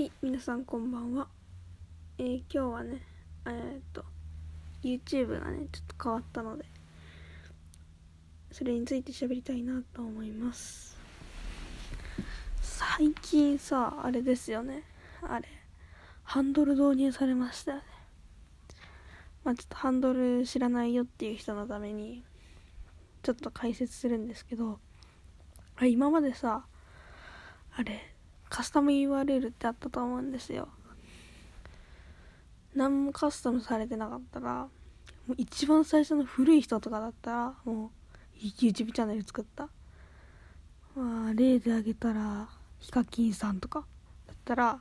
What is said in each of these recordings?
はい、皆さんこんばんは。えー今日はね、えーっと、YouTube がね、ちょっと変わったので、それについて喋りたいなと思います。最近さ、あれですよね。あれ、ハンドル導入されましたよね。まあちょっとハンドル知らないよっていう人のために、ちょっと解説するんですけど、今までさ、あれ、カスタム URL ってあったと思うんですよ。何もカスタムされてなかったら、もう一番最初の古い人とかだったら、もう YouTube チャンネル作った。まあ、例で挙げたら、ヒカキンさんとかだったら、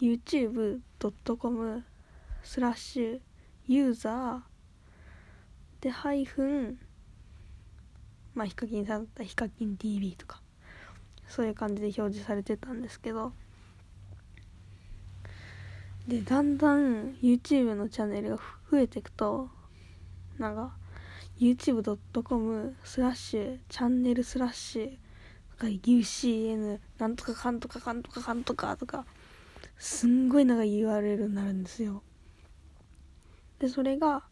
youtube.com スラッシュユーザーでハイフンまあヒカキンさんだったらヒカキン TV とかそういう感じで表示されてたんですけど。でだんだん YouTube のチャンネルが増えていくとなんか youtube.com スラッシュチャンネルスラッシュなんか UCN なんとかかんとかかんとかかんとかとかすんごい長い URL になるんですよ。でそれが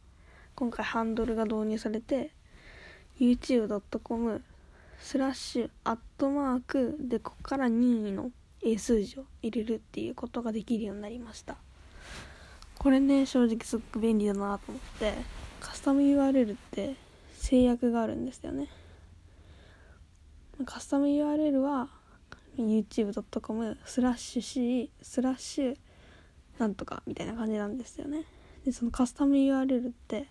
今回ハンドルが導入されて youtube.com スラッシュアットマークでここから任意の英数字を入れるっていうことができるようになりました。これね正直すごく便利だなと思ってカスタム URL って制約があるんですよね。カスタム URL は youtube.com スラッシュ C スラッシュなんとかみたいな感じなんですよね。でそのカスタム URL って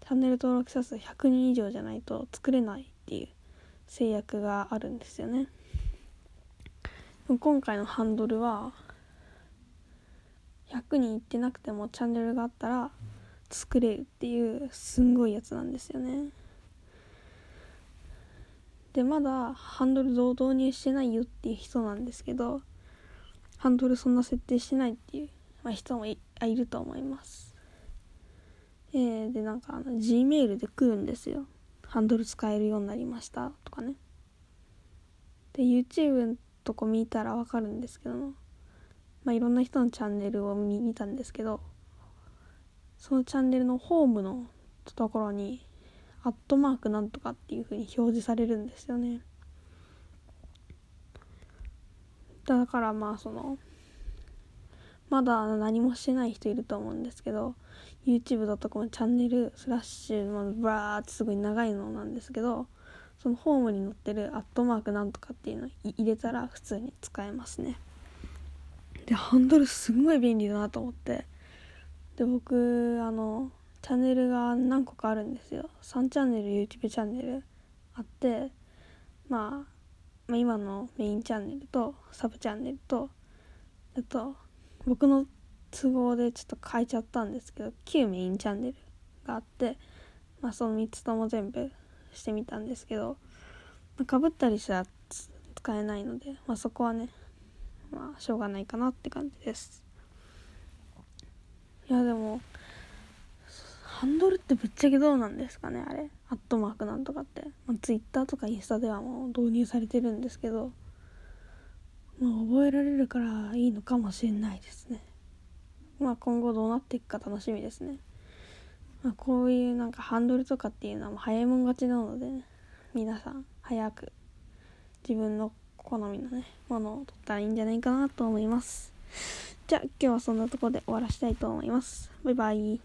チャンネル登録者数100人以上じゃないと作れないっていう制約があるんですよね。今回のハンドルは100人いってなくてもチャンネルがあったら作れるっていうすんごいやつなんですよね。でまだハンドルどう導入してないよっていう人なんですけどハンドルそんな設定してないっていう、まあ、人もいると思います。えー、でなんかあの Gmail で来るんですよ。ハンドル使えるようになりました。とかね。で YouTube のとこ見たらわかるんですけどまあいろんな人のチャンネルを見見たんですけどそのチャンネルのホームのところにアットマークなんとかっていう風に表示されるんですよね。だからまあそのまだ何もしてない人いると思うんですけど YouTube.com チャンネルスラッシュ、まあ、バーってすごい長いのなんですけどそのホームに載ってるアットマークなんとかっていうのを入れたら普通に使えますね。でハンドルすごい便利だなと思って。で僕あのチャンネルが何個かあるんですよ。3チャンネル YouTube チャンネルあって、まあ、まあ今のメインチャンネルとサブチャンネルとあと僕の都合でちょっと変えちゃったんですけど旧メインチャンネルがあって、まあ、その3つとも全部してみたんですけどかぶったりしたら使えないので、まあ、そこはねまあしょうがないかなって感じです。いやでもハンドルってぶっちゃけどうなんですかねあれ。アットマークなんとかって、まあ、Twitter とかインスタではもう導入されてるんですけどまあ覚えられるからいいのかもしれないですね。まあ今後どうなっていくか楽しみですね。まあこういうなんかハンドルとかっていうのはもう早いもん勝ちなのでね皆さん早く自分の好みのねものを取ったらいいんじゃないかなと思います。じゃあ今日はそんなところで終わらしたいと思います。バイバイ。